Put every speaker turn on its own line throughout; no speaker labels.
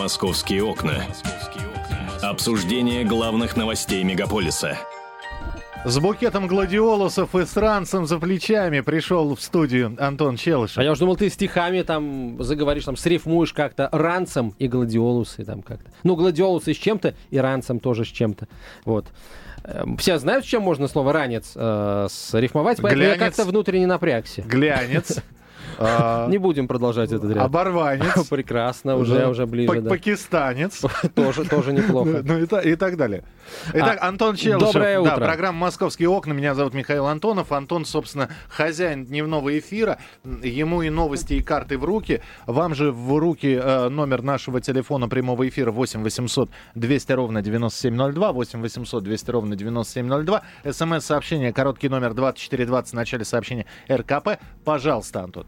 Московские окна. Обсуждение главных новостей мегаполиса.
С букетом гладиолусов и с ранцем за плечами пришел в студию Антон Челышев.
А я уже думал, ты стихами там заговоришь, там срифмуешь как-то ранцем и гладиолусы там как-то. Ну, гладиолусы с чем-то и ранцем тоже с чем-то. Вот. Эм, Все знают, с чем можно слово ранец э, срифмовать, поэтому я
Глянец.
как-то внутренне напрягся.
Глянец. а,
Не будем продолжать этот ряд.
Оборванец.
Прекрасно, уже, уже ближе.
Пакистанец.
Тоже, тоже неплохо.
Ну и, та- и так далее. Итак,
А,
Антон Челышев.
доброе утро.
программа «Московские окна». Меня зовут Михаил Антонов. Антон, собственно, хозяин дневного эфира. Ему и новости, и карты в руки. Вам же в руки э, номер нашего телефона прямого эфира 8 800 200 ровно 9702. 8 800 200 ровно 9702. СМС-сообщение, короткий номер 2420 в начале сообщения РКП. Пожалуйста, Антон.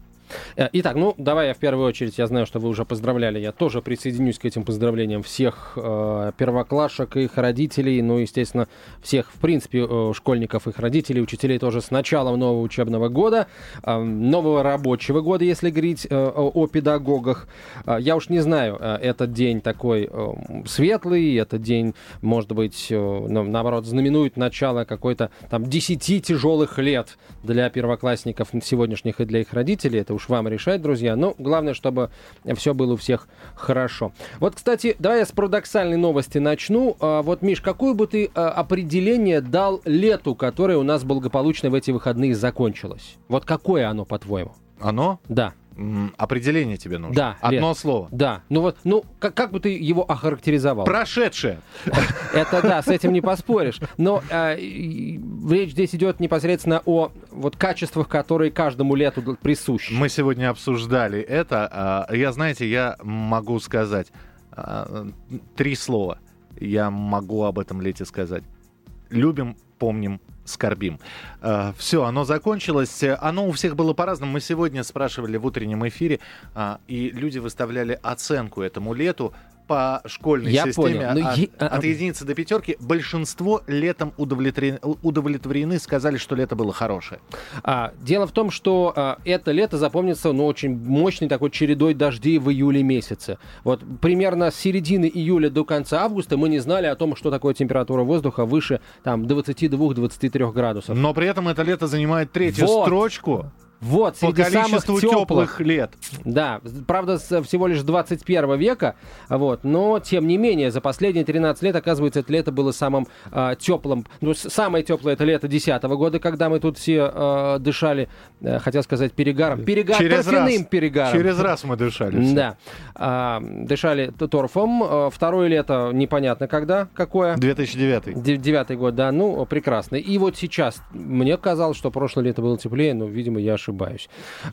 Э, Итак, ну давай я в первую очередь, я знаю, что вы уже поздравляли, я тоже присоединюсь к этим поздравлениям всех э, первоклашек их родителей, ну, естественно, всех, в принципе, э, школьников, их родителей, учителей тоже с началом нового учебного года, э, нового рабочего года, если говорить э, о, педагогах. Э, я уж не знаю, э, этот день такой э, светлый, этот день, может быть, э, наоборот, знаменует начало какой-то там 10 тяжелых лет для первоклассников сегодняшних и для их родителей. Это уж вам решать, друзья. Но главное, чтобы все было у всех хорошо. Вот, кстати, давай я с парадоксальной новости начну. А, Вот, Миш, какое бы ты а, определение дал лету, которое у нас благополучно в эти выходные закончилось? Вот какое оно, по-твоему?
Оно?
Да,
Определение тебе нужно.
Да,
Одно
Лен.
слово.
да. Ну вот, ну, как, как бы ты его охарактеризовал?
Прошедшее.
Это да, с этим не поспоришь. Но э, речь здесь идет непосредственно о вот качествах, которые каждому лету присущи.
Мы сегодня обсуждали это. А, Я, знаете, я могу сказать а, три слова. Я могу об этом лете сказать. Любим, помним, скорбим. Все, оно закончилось. Э, Оно у всех было по-разному. Мы сегодня спрашивали в утреннем эфире, а, и люди выставляли оценку этому лету по школьной
Я
системе
понял. Ну,
от,
е- а-
от единицы до пятерки. Большинство летом удовлетворены, удовлетворены, сказали, что лето было хорошее.
А, дело в том, что а, это лето запомнится ну, очень мощной такой чередой дождей в июле месяце. Вот примерно с середины июля до конца августа мы не знали о том, что такое температура воздуха выше там 22-23 градусов.
Но при этом это лето занимает третью
Вот.
строчку
Вот,
по
среди самых
количеству
теплых
теплых лет.
Да, правда, с- всего лишь 21 века, вот, но, тем не менее, за последние 13 лет, оказывается, это лето было самым а, теплым. Ну, самое теплое это лето 10 года, когда мы тут все а, дышали, э, хотел сказать, перегаром. Перегар,
Через
торфяным
раз.
перегаром.
Через раз мы дышали. все.
Да. А, дышали торфом. Второе лето непонятно когда, какое.
2009.
Де- Девятый год, да, ну, прекрасно. И вот сейчас мне казалось, что прошлое лето было теплее, но, видимо, я ошибаюсь.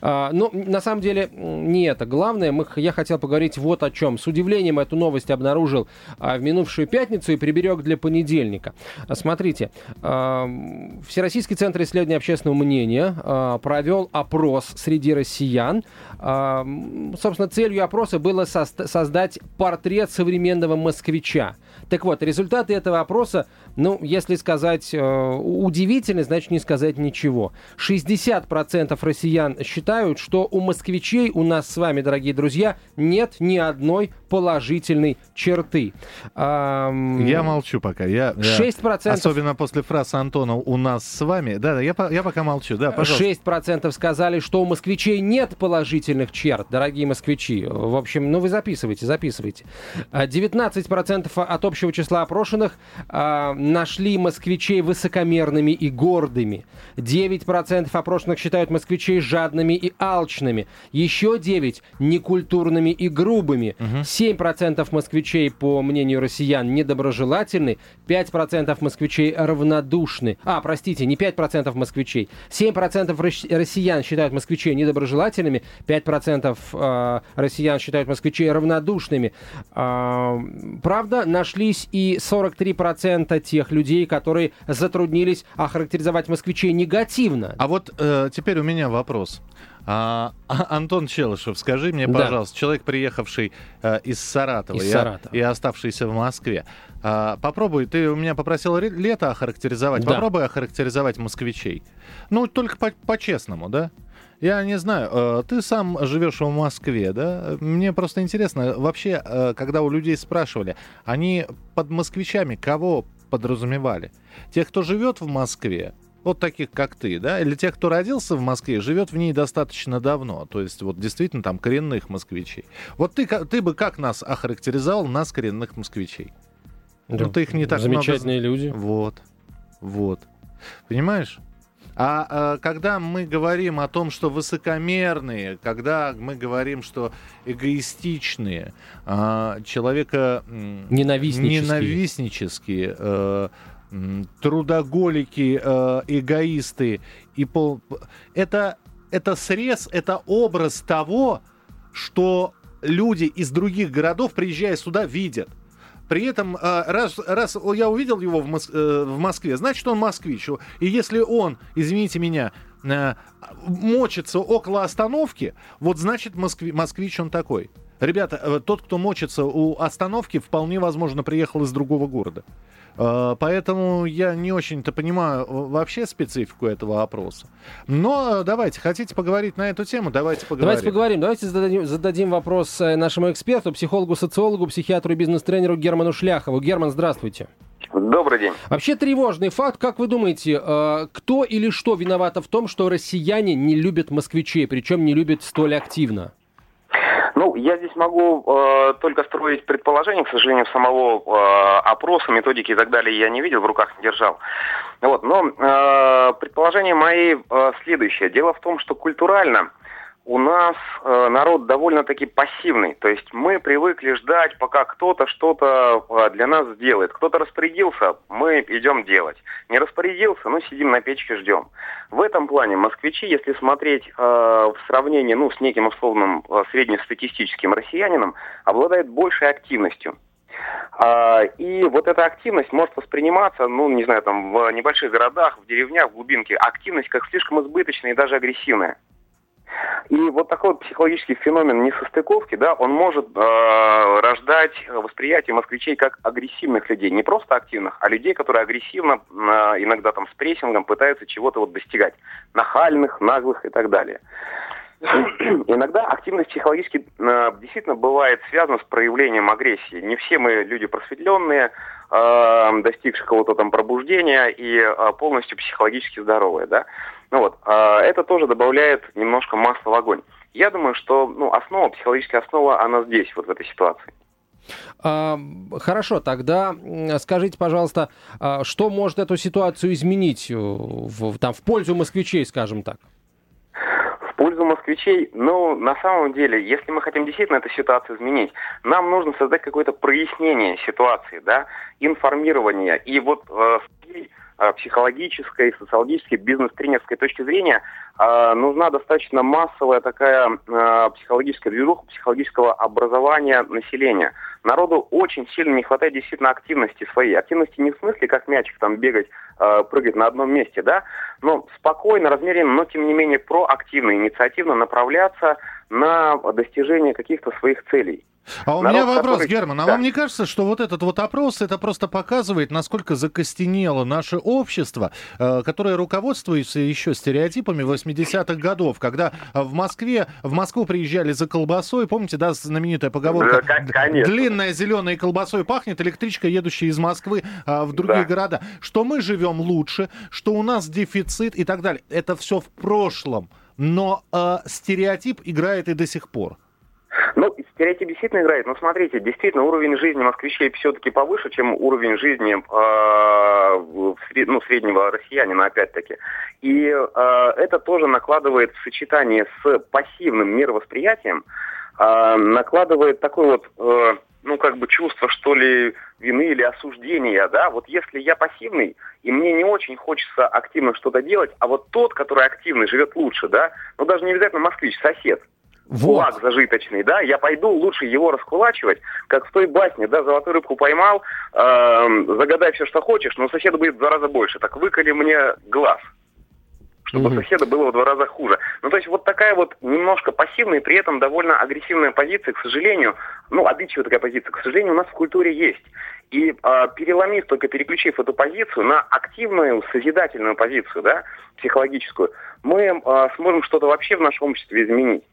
А, но, на самом деле, не это главное. Я хотел поговорить вот о чем. С удивлением эту новость обнаружил а, в минувшую пятницу и приберег для понедельника. А, смотрите, Всероссийский центр исследования общественного мнения провел опрос среди россиян. Собственно, целью опроса было создать портрет современного москвича. Так вот, результаты этого опроса, ну, если сказать э, удивительны, значит не сказать ничего. 60% россиян считают, что у москвичей, у нас с вами, дорогие друзья, нет ни одной положительной черты. Ам,
Я молчу пока. Я, я-
6%.
Особенно после фразы Антона «у нас с вами». Да, да, я, я пока молчу. Да, пожалуйста.
6% сказали, что у москвичей нет положительных черт, дорогие москвичи. В общем, ну вы записывайте, записывайте. А 19% от общего числа опрошенных а, нашли москвичей высокомерными и гордыми. 9% опрошенных считают москвичей жадными и алчными. Еще 9% некультурными и грубыми. 7% москвичей, по мнению россиян, недоброжелательны. 5% москвичей равнодушны. А, простите, не 5% москвичей. 7% рос- россиян считают москвичей недоброжелательными. 5% э, россиян считают москвичей равнодушными. А, правда, нашлись и 43% тех людей, которые затруднились охарактеризовать москвичей негативно.
А вот э, теперь у меня вопрос. А, а- Антон Челышев, скажи мне,
Да.
пожалуйста, человек, приехавший э, из Саратова,
Из
и,
Саратова.
и оставшийся в Москве, а, попробуй, ты у меня попросил лето охарактеризовать,
Да.
попробуй охарактеризовать москвичей. Ну, только по- по-честному, да? Я не знаю, э, ты сам живешь в Москве, да? Мне просто интересно, вообще, э, когда у людей спрашивали, они под москвичами кого подразумевали? Тех, кто живет в Москве, вот таких, как ты, да, или тех, кто родился в Москве, живет в ней достаточно давно, то есть вот действительно там коренных москвичей. Вот ты, ты бы как нас охарактеризовал, нас, коренных москвичей?
Да. Ну, ты их не так Замечательные много... люди.
Вот, вот. Понимаешь? А, а когда мы говорим о том, что высокомерные, когда мы говорим, что эгоистичные, а, человека
ненавистнические,
ненавистнические а, трудоголики, э, эгоисты и пол... это это срез, это образ того, что люди из других городов, приезжая сюда, видят. При этом, э, раз, раз я увидел его э, в Москве, значит, он москвич. И если он, извините меня, э, мочится около остановки, вот значит, москви- москвич он такой. Ребята, тот, кто мочится у остановки, вполне возможно, приехал из другого города. А, поэтому я не очень-то понимаю вообще специфику этого опроса. Но давайте, хотите поговорить на эту тему? Давайте поговорим.
Давайте поговорим. Давайте зададим, зададим вопрос э, нашему эксперту, психологу, социологу, психиатру и бизнес-тренеру Герману Шляхову. Герман, здравствуйте.
Добрый день.
Вообще тревожный факт. Как вы думаете, э, кто или что виновато в том, что россияне не любят москвичей, причем не любят столь активно?
Ну, я здесь могу э, только строить предположения, к сожалению, самого э, опроса, методики и так далее я не видел, в руках не держал. Вот, но э, предположения мои э, следующее. Дело в том, что культурально у нас э, народ довольно-таки пассивный. То есть мы привыкли ждать, пока кто-то что-то э, для нас сделает. Кто-то распорядился, мы идем делать. Не распорядился, ну сидим на печке, ждем. В этом плане москвичи, если смотреть э, в сравнении ну, с неким условным среднестатистическим россиянином, обладают большей активностью. А, и вот эта активность может восприниматься, ну, не знаю, там, в небольших городах, в деревнях, в глубинке, активность как слишком избыточная и даже агрессивная. И вот такой психологический феномен несостыковки, да, он может э, рождать восприятие москвичей как агрессивных людей. Не просто активных, а людей, которые агрессивно, э, иногда там с прессингом пытаются чего-то вот достигать. Нахальных, наглых и так далее. Иногда активность психологически э, действительно бывает связана с проявлением агрессии. Не все мы люди просветленные, э, достигшие какого-то там пробуждения и э, полностью психологически здоровые, да. Ну вот, э, это тоже добавляет немножко масла в огонь. Я думаю, что ну, основа, психологическая основа, она здесь, вот в этой ситуации.
А, хорошо, тогда скажите, пожалуйста, а что может эту ситуацию изменить в, там, в пользу москвичей, скажем так?
пользу москвичей, ну, на самом деле, если мы хотим действительно эту ситуацию изменить, нам нужно создать какое-то прояснение ситуации, да, информирование. И вот э, психологической, социологической, бизнес-тренерской точки зрения э, нужна достаточно массовая такая э, психологическая движуха, психологического образования населения – народу очень сильно не хватает действительно активности своей. Активности не в смысле, как мячик там бегать, прыгать на одном месте, да, но спокойно, размеренно, но тем не менее проактивно, инициативно направляться на достижение каких-то своих целей.
А у Народ, меня вопрос, который... Герман, а да. вам не кажется, что вот этот вот опрос, это просто показывает, насколько закостенело наше общество, э, которое руководствуется еще стереотипами 80-х годов, когда в Москве, в Москву приезжали за колбасой, помните, да, знаменитая поговорка? Да, конечно. Длинная зеленая колбасой пахнет, электричка, едущая из Москвы э, в другие да. города. Что мы живем лучше, что у нас дефицит и так далее. Это все в прошлом, но э, стереотип играет и до сих пор.
Ну, стереотип действительно играет, но смотрите, действительно уровень жизни москвичей все-таки повыше, чем уровень жизни э, ну, среднего россиянина, опять-таки. И э, это тоже накладывает в сочетании с пассивным мировосприятием, э, накладывает такой вот, э, ну, как бы чувство, что ли, вины или осуждения, да, вот если я пассивный, и мне не очень хочется активно что-то делать, а вот тот, который активный, живет лучше, да, ну, даже не обязательно москвич, сосед, вот. кулак зажиточный, да, я пойду лучше его раскулачивать, как в той басне, да, золотую рыбку поймал, э, загадай все, что хочешь, но соседа будет в два раза больше, так выколи мне глаз чтобы mm-hmm. соседа было в два раза хуже. Ну, то есть вот такая вот немножко пассивная и при этом довольно агрессивная позиция, к сожалению, ну, обидчивая такая позиция, к сожалению, у нас в культуре есть. И э, переломив, только переключив эту позицию на активную, созидательную позицию, да, психологическую, мы э, сможем что-то вообще в нашем обществе изменить.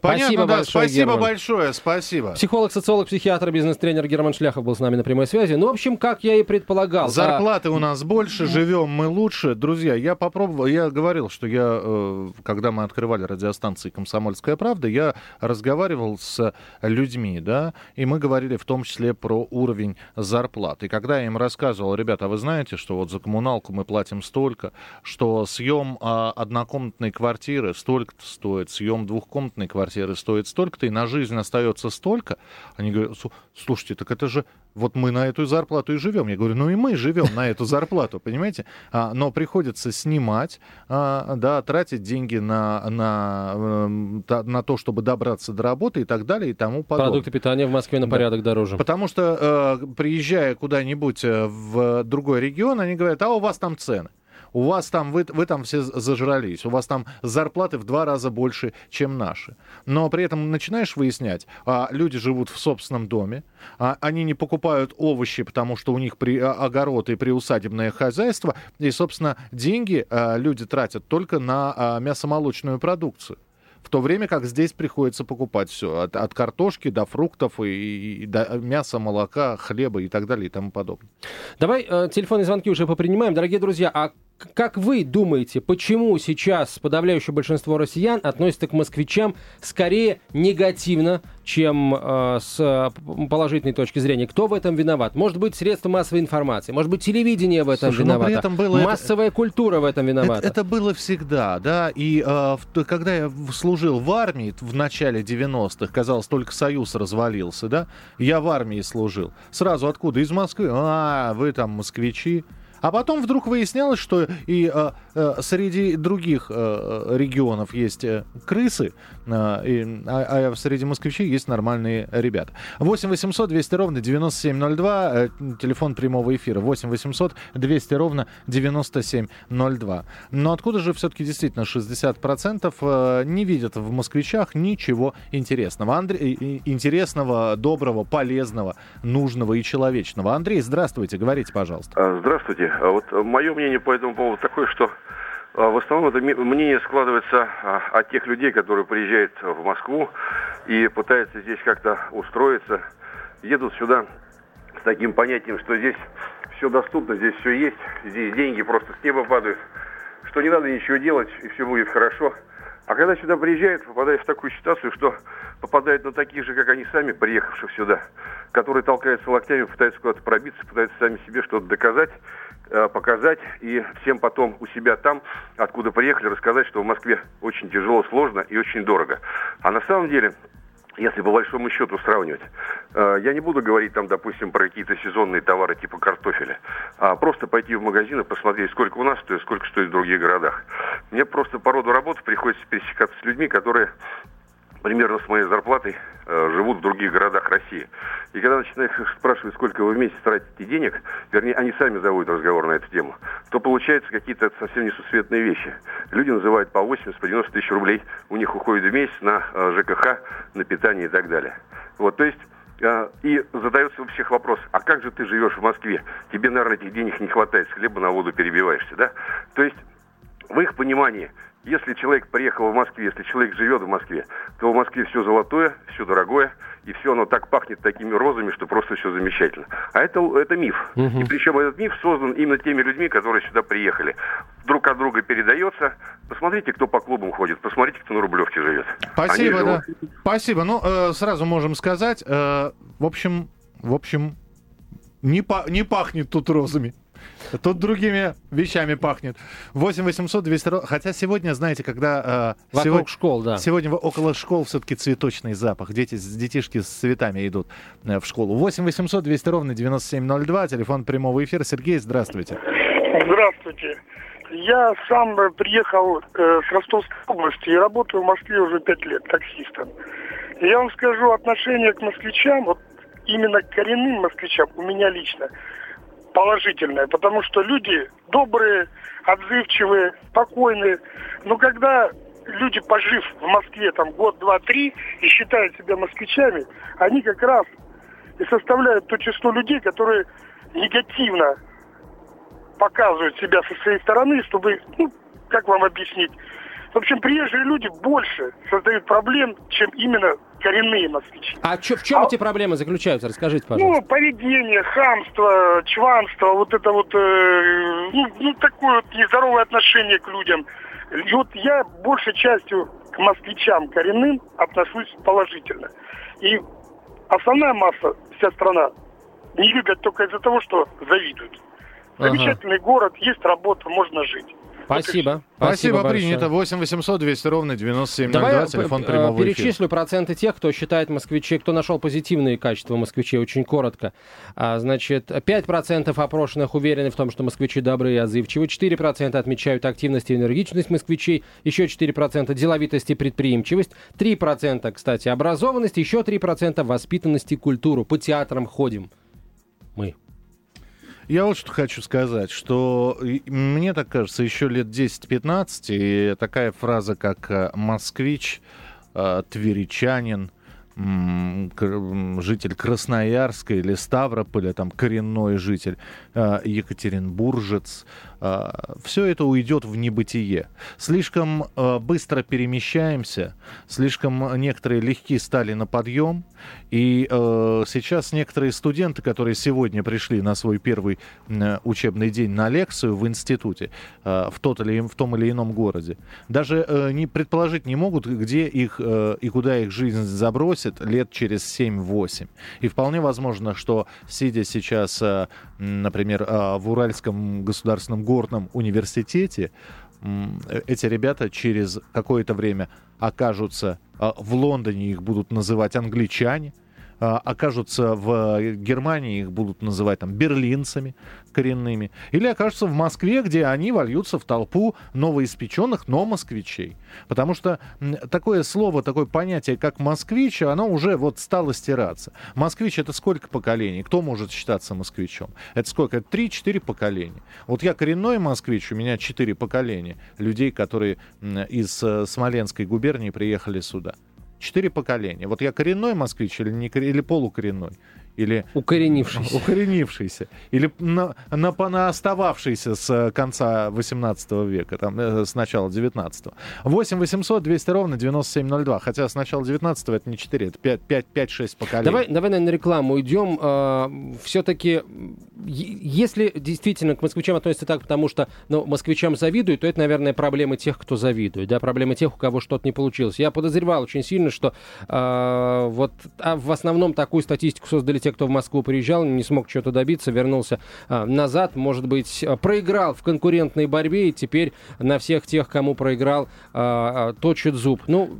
Понятно,
Спасибо
да,
большое,
спасибо
Герман.
большое, спасибо.
Психолог, социолог, психиатр, бизнес-тренер Герман Шляхов был с нами на прямой связи. Ну, в общем, как я и предполагал.
Зарплаты у нас больше, живем мы лучше. Друзья, я попробовал, я говорил, что я, э, когда мы открывали радиостанции «Комсомольская правда», я разговаривал с людьми, да, и мы говорили в том числе про уровень зарплат. И когда я им рассказывал, ребята, а вы знаете, что вот за коммуналку мы платим столько, что съем а, однокомнатной квартиры столько-то стоит, съем двухкомнатной квартиры стоит столько-то, и на жизнь остается столько, они говорят, «Слу- слушайте, так это же вот мы на эту зарплату и живем. Я говорю, ну и мы живем на эту зарплату, понимаете? А, но приходится снимать, а, да, тратить деньги на, на, эм, на то, чтобы добраться до работы и так далее и тому подобное.
Продукты питания в Москве на
Да.
порядок дороже.
Потому что, э, приезжая куда-нибудь э, в другой регион, они говорят, а у вас там цены. У вас там, вы, вы там все зажрались, у вас там зарплаты в два раза больше, чем наши. Но при этом начинаешь выяснять, а, люди живут в собственном доме, а, они не покупают овощи, потому что у них при, а, огород и приусадебное хозяйство, и, собственно, деньги а, люди тратят только на а, мясомолочную продукцию. В то время как здесь приходится покупать все. От, от картошки до фруктов и, и до мяса, молока, хлеба и так далее и тому подобное.
Давай э, телефонные звонки уже попринимаем. Дорогие друзья, а как вы думаете, почему сейчас подавляющее большинство россиян относится к москвичам скорее негативно, чем э, с э, положительной точки зрения? Кто в этом виноват? Может быть, средства массовой информации, может быть, телевидение в этом
Слушай, но
виновато,
при этом было это-
массовая культура в этом виновата.
Это, это было всегда, да. И э, когда я служил в армии в начале 90-х, казалось, только Союз развалился, да, я в армии служил. Сразу откуда? Из Москвы. А, вы там москвичи. А потом вдруг выяснялось, что и э, среди других э, регионов есть э, крысы, э, а, а среди москвичей есть нормальные ребята. 8 800 200 ровно 9702, э, телефон прямого эфира. 8 800 200 ровно 9702. Но откуда же все-таки действительно 60% э, не видят в москвичах ничего интересного? Андрей, интересного, доброго, полезного, нужного и человечного. Андрей, здравствуйте, говорите, пожалуйста.
Здравствуйте. А Вот мое мнение по этому поводу такое, что в основном это мнение складывается а, от тех людей, которые приезжают в Москву и пытаются здесь как-то устроиться, едут сюда с таким понятием, что здесь все доступно, здесь все есть, здесь деньги просто с неба падают, что не надо ничего делать и все будет хорошо. А когда сюда приезжают, попадают в такую ситуацию, что попадают на таких же, как они сами, приехавших сюда, которые толкаются локтями, пытаются куда-то пробиться, пытаются сами себе что-то доказать, показать и всем потом у себя там, откуда приехали, рассказать, что в Москве очень тяжело, сложно и очень дорого. А на самом деле, если по большому счету сравнивать, э, я не буду говорить там, допустим, про какие-то сезонные товары типа картофеля, а просто пойти в магазин и посмотреть, сколько у нас стоит, сколько стоит в других городах. Мне просто по роду работы приходится пересекаться с людьми, которые примерно с моей зарплатой э, живут в других городах России. И когда начинаешь спрашивать, сколько вы в месяц тратите денег, вернее, они сами заводят разговор на эту тему, то получаются какие-то совсем несусветные вещи. Люди называют по 80, по 90 тысяч рублей, у них уходит в месяц на э, ЖКХ, на питание и так далее. Вот, то есть э, и задается у всех вопрос, а как же ты живешь в Москве? Тебе, наверное, этих денег не хватает, хлеба на воду перебиваешься, да? То есть в их понимании, если человек приехал в Москве, если человек живет в Москве, то в Москве все золотое, все дорогое, и все оно так пахнет такими розами, что просто все замечательно. А это, это миф. И причем этот миф создан именно теми людьми, которые сюда приехали. Друг от друга передается. Посмотрите, кто по клубам ходит, посмотрите, кто на Рублевке живет.
Спасибо,
Они
да.
живут.
Спасибо. Ну, э, сразу можем сказать, э, в общем, в общем, не, па- не пахнет тут розами. Тут другими вещами пахнет. 8 800 200 ро- Хотя сегодня, знаете, когда... э,
Вокруг
сегодня-
школ, да.
Сегодня около школ все-таки цветочный запах. Дети, детишки с цветами идут э, в школу. 8 800 200 ровно 9702. Телефон прямого эфира. Сергей, здравствуйте.
Здравствуйте. Я сам э, приехал э, с Ростовской области и работаю в Москве уже пять лет таксистом. И я вам скажу, отношение к москвичам, вот именно к коренным москвичам, у меня лично положительное, потому что люди добрые, отзывчивые, спокойные. Но когда люди, пожив в Москве там год, два, три и считают себя москвичами, они как раз и составляют то число людей, которые негативно показывают себя со своей стороны, чтобы ну, как вам объяснить? В общем, приезжие люди больше создают проблем, чем именно коренные москвичи.
А чё, в чем
А-
эти проблемы заключаются? Расскажите, пожалуйста.
Ну, поведение, хамство, чванство, вот это вот, э, ну, ну, такое вот нездоровое отношение к людям. И вот я большей частью к москвичам коренным отношусь положительно. И основная масса, вся страна, не любят только из-за того, что завидуют.
Ага.
Замечательный город, есть работа, можно жить.
Спасибо.
Спасибо,
большое.
принято. 8 800 200 ровно 9702,
Давай
телефон
э,
прямого эфира.
перечислю проценты тех, кто считает москвичей, кто нашел позитивные качества москвичей, очень коротко. А, значит, 5% опрошенных уверены в том, что москвичи добрые и отзывчивы, 4% отмечают активность и энергичность москвичей, еще 4% деловитость и предприимчивость, 3%, кстати, образованность, еще 3% воспитанность и культуру. По театрам ходим. Мы.
Я вот что хочу сказать, что и- мне так кажется, еще лет 10-15, и такая фраза, как э, «москвич», э, «тверичанин», житель Красноярска или Ставрополя, там коренной житель, э, Екатеринбуржец, все это уйдет в небытие. Слишком э, быстро перемещаемся, слишком некоторые легки стали на подъем, и э, сейчас некоторые студенты, которые сегодня пришли на свой первый учебный день на лекцию в институте, в, тот или, в том или ином городе, даже э, не предположить не могут, где их э, и куда их жизнь забросит лет через 7-8. И вполне возможно, что сидя сейчас, э, например, в Уральском государственном горном университете, э, эти ребята через какое-то время окажутся а, в Лондоне, их будут называть англичане, окажутся в Германии, их будут называть там берлинцами коренными, или окажутся в Москве, где они вольются в толпу новоиспеченных, но москвичей. Потому что такое слово, такое понятие, как москвич, оно уже вот стало стираться. Москвич это сколько поколений? Кто может считаться москвичом? Это сколько? Это 3-4 поколения. Вот я коренной москвич, у меня 4 поколения людей, которые из э, Смоленской губернии приехали сюда. Четыре поколения. Вот я коренной москвич или, не, или полукоренной? Или
Укоренившись.
укоренившийся? Или на, на, остававшийся с э, конца 18 века, там, э, с начала 19-го? 8 800 200 ровно 9702. Хотя с начала 19 это не 4, это 5-6 поколений.
Давай, давай, наверное, на рекламу идем. все-таки, если действительно к москвичам относятся так, потому что ну, москвичам завидуют, то это, наверное, проблемы тех, кто завидует, да, проблемы тех, у кого что-то не получилось. Я подозревал очень сильно, что э, вот а в основном такую статистику создали те, кто в Москву приезжал, не смог что-то добиться, вернулся э, назад, может быть, э, проиграл в конкурентной борьбе, и теперь на всех тех, кому проиграл, э, точит зуб. Ну,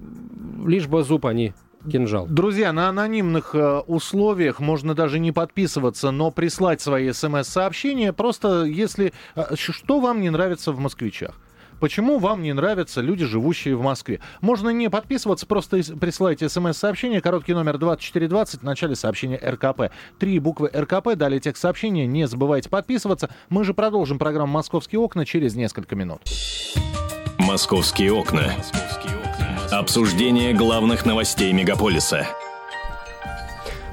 лишь бы зуб они кинжал.
Друзья, на анонимных условиях можно даже не подписываться, но прислать свои смс-сообщения. Просто если... что вам не нравится в москвичах? Почему вам не нравятся люди, живущие в Москве? Можно не подписываться, просто ис- присылайте смс-сообщение, короткий номер 2420, в начале сообщения РКП. Три буквы РКП, далее текст сообщения, не забывайте подписываться. Мы же продолжим программу «Московские окна» через несколько минут.
«Московские окна». Обсуждение главных новостей мегаполиса.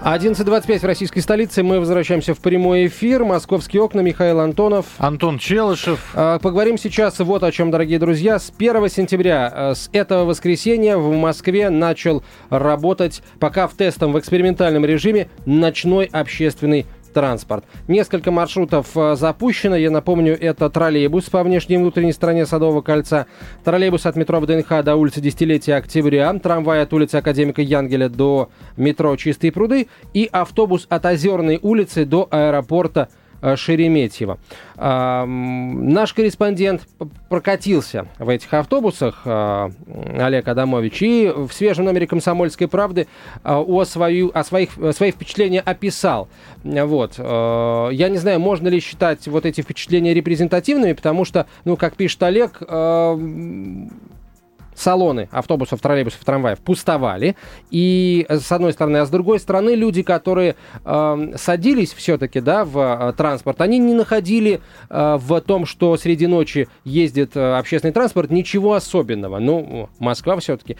11.25 в российской столице. Мы возвращаемся в прямой эфир. Московские окна. Михаил Антонов.
Антон Челышев.
А, Поговорим сейчас вот о чем, дорогие друзья. С 1 сентября, э, с этого воскресенья в Москве начал работать, пока в тестом, в экспериментальном режиме, ночной общественный транспорт. Несколько маршрутов э, запущено. Я напомню, это троллейбус по внешней и внутренней стороне Садового кольца, троллейбус от метро ВДНХ до улицы Десятилетия Октября, трамвай от улицы Академика Янгеля до метро Чистые пруды и автобус от Озерной улицы до аэропорта Шереметьево. А, Наш корреспондент прокатился в этих автобусах, а, Олег Адамович, и в свежем номере «Комсомольской правды» а, о, свою, о своих, э, свои впечатления описал. Вот. Э, Я не знаю, можно ли считать вот эти впечатления репрезентативными, потому что, ну, как пишет Олег, э, салоны автобусов, троллейбусов, трамваев пустовали. И с одной стороны, а с другой стороны, люди, которые э, садились все-таки да, в э, транспорт, они не находили э, в том, что среди ночи ездит э, общественный транспорт, ничего особенного. Ну, Москва все-таки.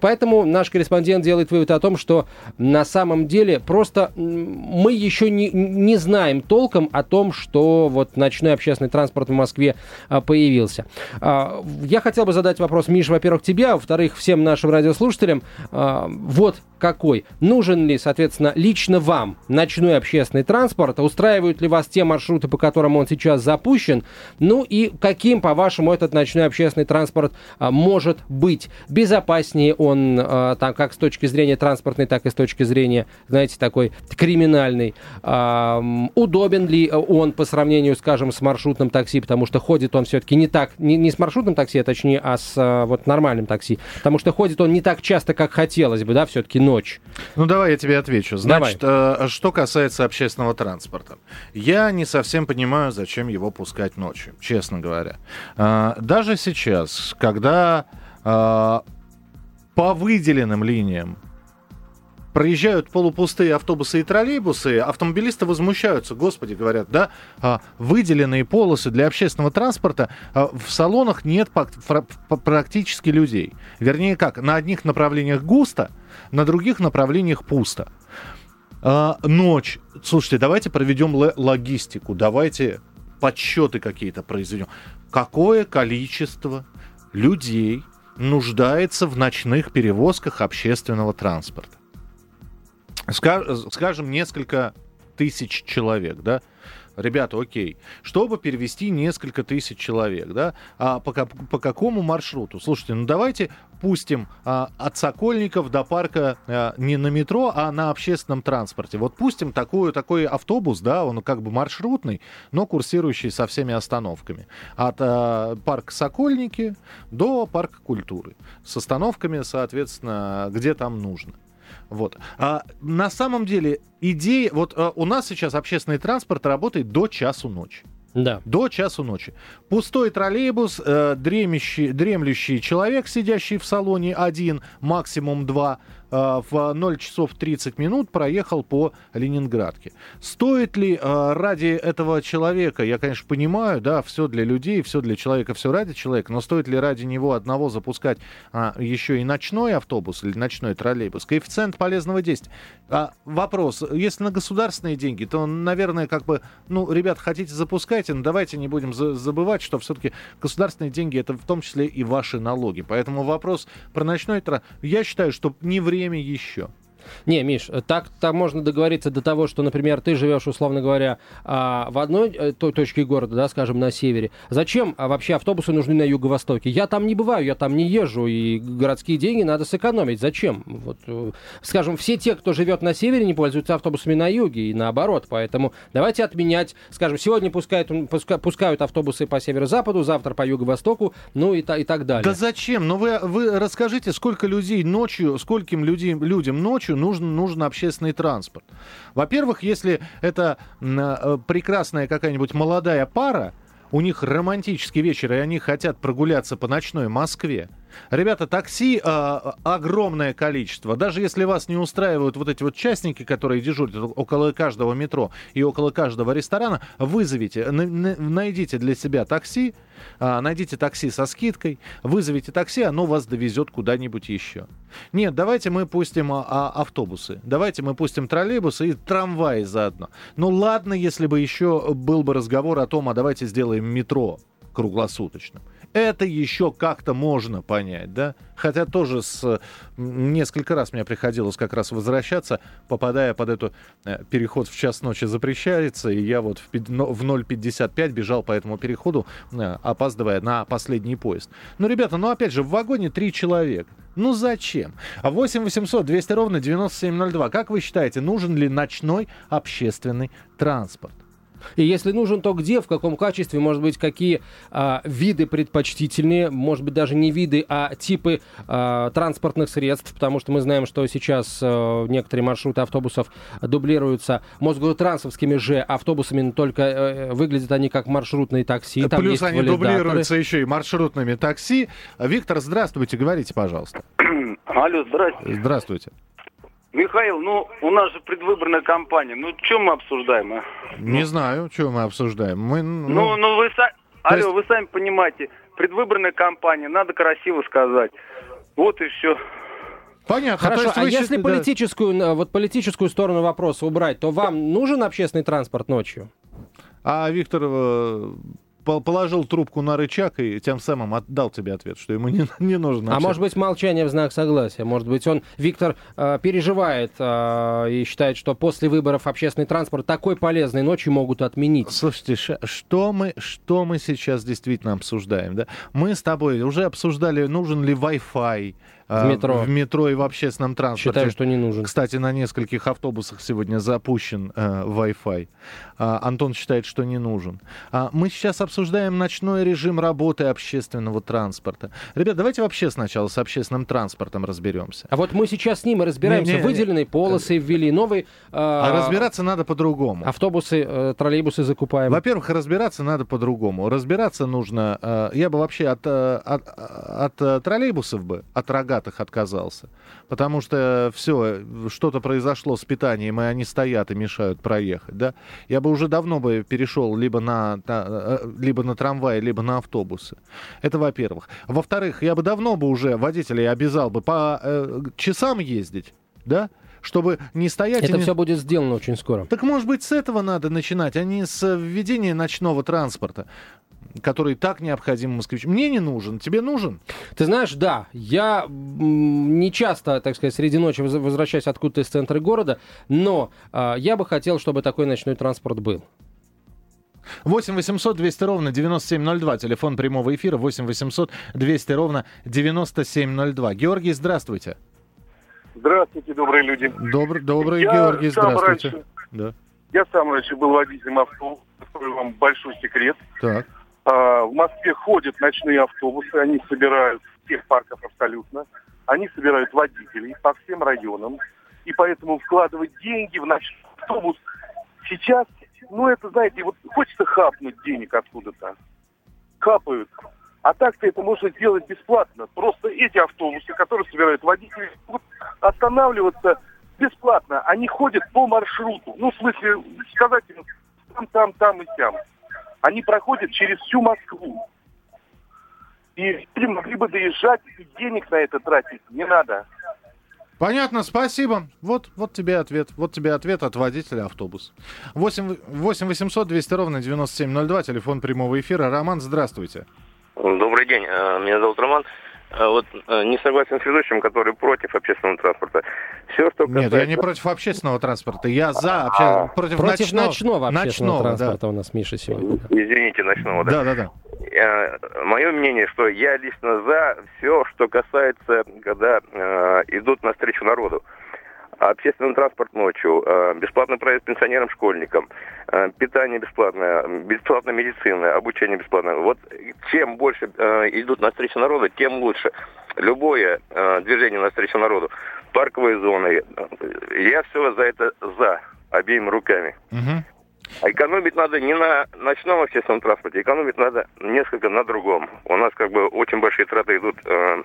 Поэтому наш корреспондент делает вывод о том, что на самом деле просто мы еще не, не знаем толком о том, что вот ночной общественный транспорт в Москве а, появился. А, я хотел бы задать вопрос, Миш, во-первых, тебе, а во-вторых, всем нашим радиослушателям. А, вот какой. Нужен ли, соответственно, лично вам ночной общественный транспорт? Устраивают ли вас те маршруты, по которым он сейчас запущен? Ну и каким, по-вашему, этот ночной общественный транспорт а, может быть? Безопаснее он, а, там, как с точки зрения транспортной, так и с точки зрения, знаете, такой криминальной. А, удобен ли он по сравнению, скажем, с маршрутным такси? Потому что ходит он все-таки не так, не, не с маршрутным такси, а точнее, а с а, вот нормальным такси. Потому что ходит он не так часто, как хотелось бы, да, все-таки ночь.
Ну, давай я тебе отвечу. Значит, давай. Э, что касается общественного транспорта. Я не совсем понимаю, зачем его пускать ночью, честно говоря. Э, даже сейчас, когда э, по выделенным линиям проезжают полупустые автобусы и троллейбусы, автомобилисты возмущаются, господи, говорят, да, а, выделенные полосы для общественного транспорта, а, в салонах нет практически людей. Вернее, как, на одних направлениях густо, на других направлениях пусто. А, ночь. Слушайте, давайте проведем логистику, давайте подсчеты какие-то произведем. Какое количество людей нуждается в ночных перевозках общественного транспорта? Скажем, несколько тысяч человек, да? ребята, окей, чтобы перевести несколько тысяч человек, да, а по, по какому маршруту? Слушайте, ну давайте пустим а, от Сокольников до парка а, не на метро, а на общественном транспорте. Вот пустим такую, такой автобус, да, он как бы маршрутный, но курсирующий со всеми остановками. От а, парка Сокольники до парка культуры. С остановками, соответственно, где там нужно. Вот. А на самом деле идея... Вот а, у нас сейчас общественный транспорт работает до часу ночи.
Да.
До часу ночи. Пустой троллейбус, э, дремящий, дремлющий человек, сидящий в салоне один, максимум два, в 0 часов 30 минут проехал по Ленинградке. Стоит ли э, ради этого человека, я, конечно, понимаю, да, все для людей, все для человека, все ради человека, но стоит ли ради него одного запускать а, еще и ночной автобус или ночной троллейбус? Коэффициент полезного действия. А, вопрос, если на государственные деньги, то, наверное, как бы, ну, ребят, хотите запускайте, но давайте не будем за забывать, что все-таки государственные деньги это в том числе и ваши налоги. Поэтому вопрос про ночной транспорт, я считаю, что не время еще.
Не, Миш, так там можно договориться до того, что, например, ты живешь, условно говоря, а, в одной э, той точке города, да, скажем, на севере. Зачем а, вообще автобусы нужны на юго-востоке? Я там не бываю, я там не езжу, и городские деньги надо сэкономить. Зачем? Вот, э, скажем, все те, кто живет на севере, не пользуются автобусами на юге, и наоборот. Поэтому давайте отменять, скажем, сегодня пускают, пускают автобусы по северо-западу, завтра по юго-востоку, ну и, и так далее.
Да зачем? Ну вы, вы расскажите, сколько людей ночью, скольким людей, людям ночью нужен, нужен общественный транспорт. Во-первых, если это э, прекрасная какая-нибудь молодая пара, у них романтический вечер, и они хотят прогуляться по ночной Москве, Ребята, такси э, огромное количество. Даже если вас не устраивают вот эти вот частники, которые дежурят около каждого метро и около каждого ресторана, вызовите, найдите для себя такси, э, найдите такси со скидкой, вызовите такси, оно вас довезет куда-нибудь еще. Нет, давайте мы пустим а, а, автобусы, давайте мы пустим троллейбусы и трамваи заодно. Ну ладно, если бы еще был бы разговор о том, а давайте сделаем метро круглосуточным. Это еще как-то можно понять, да? Хотя тоже с... Несколько раз мне приходилось как раз возвращаться, попадая под эту... Э, переход в час ночи запрещается, и я вот в 0.55 бежал по этому переходу, э, опаздывая на последний поезд. Ну, ребята, ну опять же, в вагоне три человека. Ну зачем? 8 800 200 ровно 9702. Как вы считаете, нужен ли ночной общественный транспорт?
И если нужен, то где, в каком качестве, может быть, какие а, виды предпочтительнее, может быть, даже не виды, а типы а, транспортных средств, потому что мы знаем, что сейчас а, некоторые маршруты автобусов дублируются мосгортрансовскими же автобусами, но только а, выглядят они как маршрутные такси.
Там Плюс они дублируются еще и маршрутными такси. Виктор, здравствуйте, говорите, пожалуйста.
Алло, здравствуйте.
Здравствуйте.
Михаил, ну, у нас же предвыборная кампания. Ну, что мы обсуждаем, а?
Не знаю, что мы обсуждаем. Мы, ну,
ну, ну вы, са... Алло, есть... вы сами понимаете, предвыборная кампания, надо красиво сказать. Вот и все.
Понятно. Хорошо, а если да. политическую, вот политическую сторону вопроса убрать, то вам нужен общественный транспорт ночью?
А Виктор э, положил трубку на рычаг и тем самым отдал тебе ответ, что ему не, не нужно.
А может быть, молчание в знак согласия. Может быть, он, Виктор, э, переживает э, и считает, что после выборов общественный транспорт такой полезный ночью могут отменить.
Слушайте, что мы, что мы сейчас действительно обсуждаем? Да? Мы с тобой уже обсуждали, нужен ли Wi-Fi,
в метро.
в метро и в общественном транспорте.
Считаю, что не нужен.
Кстати, на нескольких автобусах сегодня запущен э, Wi-Fi. А, Антон считает, что не нужен. А, мы сейчас обсуждаем ночной режим работы общественного транспорта. Ребят, давайте вообще сначала с общественным транспортом разберемся.
А вот мы сейчас с ним и разбираемся. Не, не, Выделенные полосы ввели, новые...
Э, а разбираться надо по-другому.
Автобусы, э, троллейбусы закупаем.
Во-первых, разбираться надо по-другому. Разбираться нужно... Э, я бы вообще от, э, от, от, от троллейбусов бы, от рога Штатах отказался. Потому что все, что-то произошло с питанием, и они стоят и мешают проехать. Да? Я бы уже давно бы перешел либо на, на, э, либо на трамвай, либо на автобусы. Это во-первых. Во-вторых, я бы давно бы уже водителей обязал бы по э, часам ездить. Да? чтобы не стоять...
Это
не...
все будет сделано очень скоро.
Так, может быть, с этого надо начинать, а не с введения ночного транспорта который так необходим москвичу. Мне не нужен, тебе нужен?
Ты знаешь, да, я не часто, так сказать, среди ночи возвращаюсь откуда-то из центра города, но э, я бы хотел, чтобы такой ночной транспорт был.
8 800 200 ровно 9702. Телефон прямого эфира 8 800 200 ровно 9702. Георгий, здравствуйте.
Здравствуйте, добрые люди.
Добр, добрый я Георгий, здравствуйте.
Раньше, да. Я сам раньше был водителем автобуса, открою вам большой секрет.
Так.
А, в Москве ходят ночные автобусы, они собирают всех парков абсолютно, они собирают водителей по всем районам, и поэтому вкладывать деньги в ночной автобус сейчас, ну это, знаете, вот хочется хапнуть денег откуда-то. Хапают. А так-то это можно сделать бесплатно. Просто эти автобусы, которые собирают водителей, будут останавливаться бесплатно. Они ходят по маршруту. Ну, в смысле, сказать им там, там, там и там они проходят через всю Москву. И люди могли бы доезжать, и денег на это тратить не надо.
Понятно, спасибо. Вот, вот тебе ответ. Вот тебе ответ от водителя автобуса. 8, 8 800 200 ровно 9702, телефон прямого эфира. Роман, здравствуйте.
Добрый день, э, меня зовут Роман. Э, вот э, не согласен с ведущим, который против общественного транспорта.
Все, что касается... Нет, я не против общественного транспорта, я за обще... а,
против, против ночного, ночного общественного ночного, транспорта да. у нас Миша сегодня.
Извините, ночного, да?
Да, да, да.
Э, Мое мнение, что я лично за все, что касается, когда э, идут навстречу народу общественный транспорт ночью, э, бесплатный проезд пенсионерам, школьникам, э, питание бесплатное, бесплатная медицина, обучение бесплатное. Вот чем больше идут навстречу народу, тем лучше. Любое движение навстречу народу, парковые зоны, я все за это за обеими руками. Угу. А экономить надо не на ночном общественном транспорте, экономить надо несколько на другом. У нас как бы очень большие траты идут, э,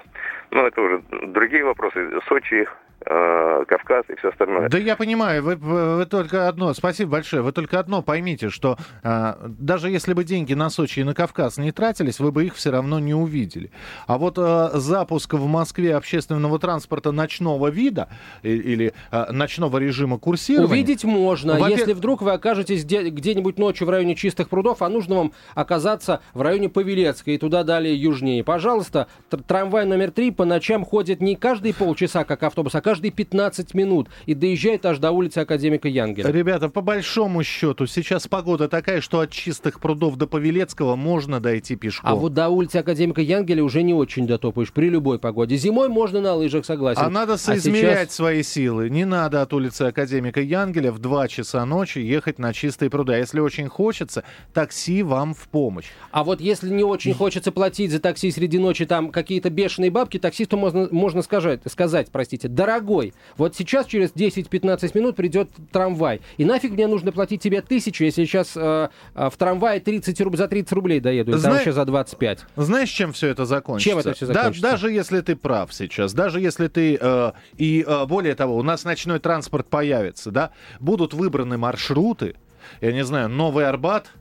ну это уже другие вопросы, Сочи, э, Кавказ и все остальное.
Да я понимаю, вы, вы только одно, спасибо большое, вы только одно поймите, что э, даже если бы деньги на Сочи и на Кавказ не тратились, вы бы их все равно не увидели. А вот э, запуск в Москве общественного транспорта ночного вида или э, ночного режима курсирования...
Увидеть можно, если вдруг вы окажетесь где- где-нибудь ночью в районе Чистых прудов, а нужно вам оказаться в районе Павелецкой и туда далее южнее. Пожалуйста, трамвай номер три по ночам ходит не каждые полчаса, как автобус, а каждые 15 минут и доезжает аж до улицы Академика Янгеля.
Ребята, по большому счету, сейчас погода такая, что от Чистых прудов до Павелецкого можно дойти пешком.
А вот до улицы Академика Янгеля уже не очень дотопаешь при любой погоде. Зимой можно на лыжах, согласен.
А надо соизмерять а сейчас... свои силы. Не надо от улицы Академика Янгеля в 2 часа ночи ехать на Чистые пруды. А если очень хочется, такси вам в помощь.
А вот если не очень хочется платить за такси среди ночи, там какие-то бешеные бабки, таксисту можно, можно сказать, сказать, простите, дорогой, вот сейчас через 10-15 минут придет трамвай, и нафиг мне нужно платить тебе тысячу, если сейчас э, э, в трамвае 30 руб, за 30 рублей доеду, или
Зна-
там вообще за 25.
Знаешь, чем все это закончится?
Чем это
Да-
закончится?
даже если ты прав сейчас, даже если ты... э, и э, более того, у нас ночной транспорт появится, да? Будут выбраны маршруты, я не знаю, Новый Арбат,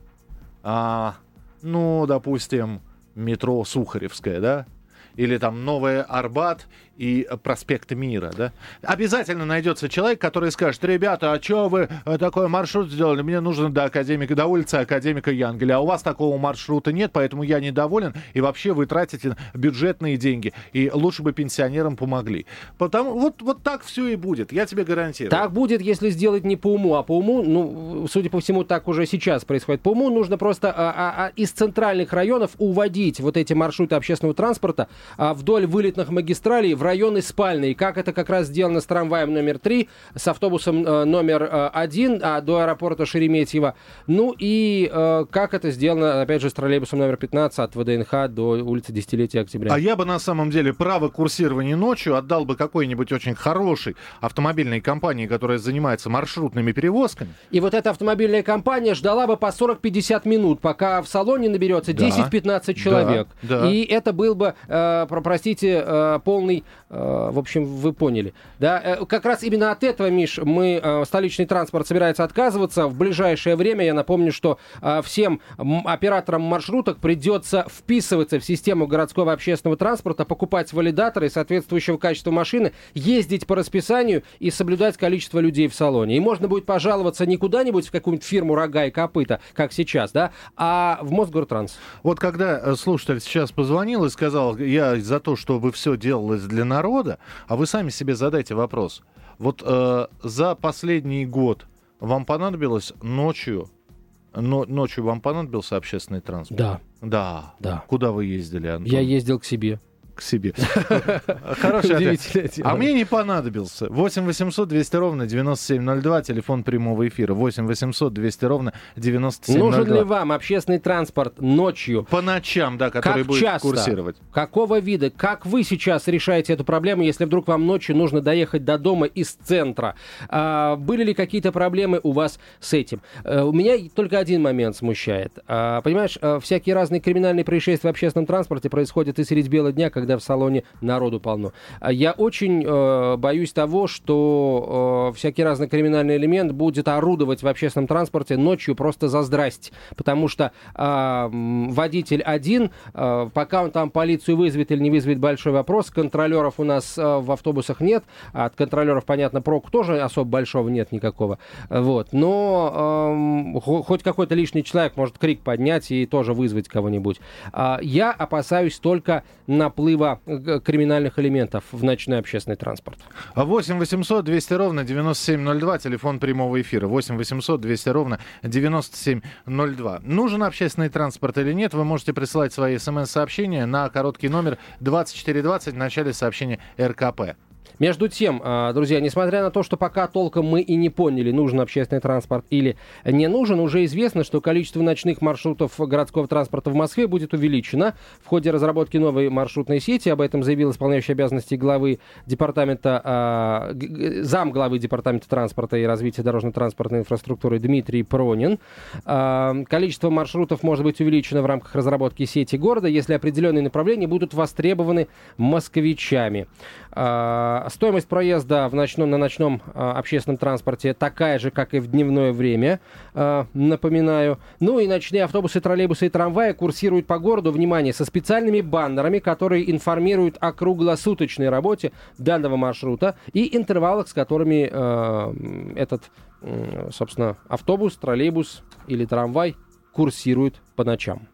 а, ну, допустим, метро Сухаревская, да? Или там Новый Арбат и э, проспект Мира, да? Обязательно найдется человек, который скажет, ребята, а что вы э, такой маршрут сделали? Мне нужно до академика, до улицы академика Янгеля, а у вас такого маршрута нет, поэтому я недоволен, и вообще вы тратите бюджетные деньги, и лучше бы пенсионерам помогли. Потому вот, вот так все и будет, я тебе гарантирую.
Так будет, если сделать не по уму, а по уму, ну, судя по всему, так уже сейчас происходит. По уму нужно просто а, а, а, из центральных районов уводить вот эти маршруты общественного транспорта а, вдоль вылетных магистралей в районы спальные. Как это как раз сделано с трамваем номер 3, с автобусом э, номер э, 1 а, до аэропорта Шереметьево. Ну и э, как это сделано, опять же, с троллейбусом номер 15 от ВДНХ до улицы Десятилетия Октября.
А я бы на самом деле право курсирования ночью отдал бы какой-нибудь очень хорошей автомобильной компании, которая занимается маршрутными перевозками.
И вот эта автомобильная компания ждала бы по 40-50 минут, пока в салоне наберется
Да.
10-15 человек.
Да, да.
И это был бы, э, про- простите, э, полный, в общем, вы поняли. Да? Э, как раз именно от этого, Миш, мы, э, столичный транспорт собирается отказываться. В ближайшее время, я напомню, что э, всем операторам маршруток придется вписываться в систему городского общественного транспорта, покупать валидаторы соответствующего качества машины, ездить по расписанию и соблюдать количество людей в салоне. И можно будет пожаловаться не куда-нибудь в какую-нибудь фирму рога и копыта, как сейчас, да, а в Мосгортранс.
Вот когда э, слушатель сейчас позвонил и сказал, я за то, чтобы все делалось для народа, а вы сами себе задайте вопрос. Вот э, за последний год вам понадобилось ночью, но, ночью вам понадобился общественный транспорт?
Да,
Да.
Да.
Куда вы ездили, Антон?
я ездил к себе.
К себе. Хороший ответ. А мне не понадобился. 8 800 200 ровно 9702, телефон прямого эфира. 8 800 200 ровно 9702.
Нужен ли вам общественный транспорт ночью?
По ночам, да, который
как
будет
часто?
курсировать.
Какого вида? Как вы сейчас решаете эту проблему, если вдруг вам ночью нужно доехать до дома из центра? А, были ли какие-то проблемы у вас с этим? Э, у меня только один момент смущает. А, понимаешь, э, всякие разные криминальные происшествия в общественном транспорте происходят и средь бела дня, когда в салоне народу полно. А Я очень э, боюсь того, что э, всякий разный криминальный элемент будет орудовать в общественном транспорте ночью просто за здрасте. Потому что м, водитель один, э, пока он там полицию вызовет или не вызовет, большой вопрос. Контролеров у нас э, в автобусах нет. А От контролеров, понятно, проку тоже особо большого нет никакого. Вот. Но хо- хоть какой-то лишний человек может крик поднять и тоже вызвать кого-нибудь. А, Я опасаюсь только наплыва э, криминальных элементов в ночной общественный транспорт.
8 800 200 ровно 9702, телефон прямого эфира. 8 800 200 ровно 9702. Нужен общественный транспорт или нет, вы можете присылать свои смс-сообщения на короткий номер 2420 в начале сообщения РКП.
Между тем, а, друзья, несмотря на то, что пока толком мы и не поняли, нужен общественный транспорт или не нужен, уже известно, что количество ночных маршрутов городского транспорта в Москве будет увеличено в ходе разработки новой маршрутной сети. Об этом заявил исполняющий обязанности главы департамента, а, зам главы департамента транспорта и развития дорожно-транспортной инфраструктуры Дмитрий Пронин. А, Количество маршрутов может быть увеличено в рамках разработки сети города, если определенные направления будут востребованы москвичами. Стоимость проезда в ночном, на ночном а, общественном транспорте такая же, как и в дневное время, а, напоминаю. Ну и ночные автобусы, троллейбусы и трамваи курсируют по городу, внимание, со специальными баннерами, которые информируют о круглосуточной работе данного маршрута и интервалах, с которыми а, этот, м, собственно, автобус, троллейбус или трамвай курсирует по ночам.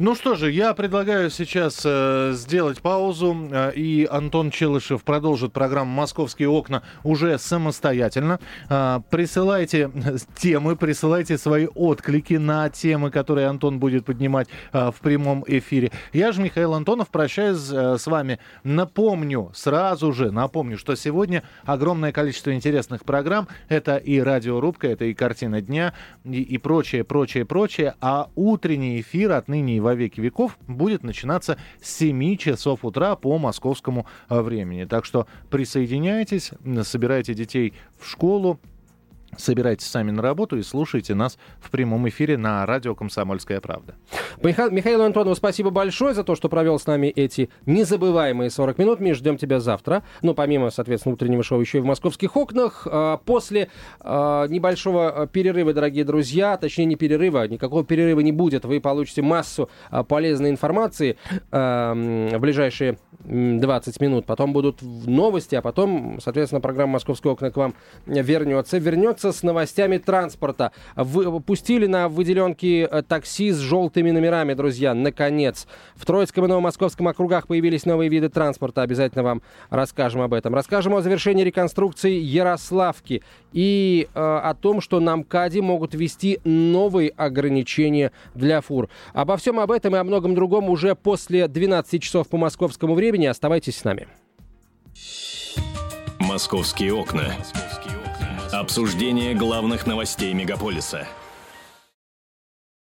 Ну что же, я предлагаю сейчас э, сделать паузу, э, и Антон Челышев продолжит программу «Московские окна» уже самостоятельно. Э, присылайте темы, присылайте свои отклики на темы, которые Антон будет поднимать э, в прямом эфире. Я же, Михаил Антонов, прощаюсь э, с вами. Напомню, сразу же напомню, что сегодня огромное количество интересных программ. Это и радиорубка, это и картина дня, и, и прочее, прочее, прочее. А утренний эфир отныне и во веки веков будет начинаться с 7 часов утра по московскому э, времени. Так что присоединяйтесь, собирайте детей в школу, Собирайтесь сами на работу и слушайте нас в прямом эфире на радио «Комсомольская правда».
Миха... Михаилу Антонову спасибо большое за то, что провел с нами эти незабываемые 40 минут. Мы ждем тебя завтра. Ну, помимо, соответственно, утреннего шоу, еще и в «Московских окнах». А, после а, небольшого перерыва, дорогие друзья, точнее, не перерыва, никакого перерыва не будет. Вы получите массу а, полезной информации в ближайшие 20 минут. Потом будут новости, а потом, соответственно, программа «Московские окна» к вам вернется. Вернется с новостями транспорта. Вы, пустили на выделенки э, такси с желтыми номерами, друзья, наконец. В Троицком и Новомосковском округах появились новые виды транспорта. Обязательно вам расскажем об этом. Расскажем о завершении реконструкции Ярославки и э, о том, что на МКАДе могут ввести новые ограничения для фур. Обо всем об этом и о многом другом уже после 12 часов по московскому времени. Оставайтесь с нами.
Московские окна. Обсуждение главных новостей мегаполиса –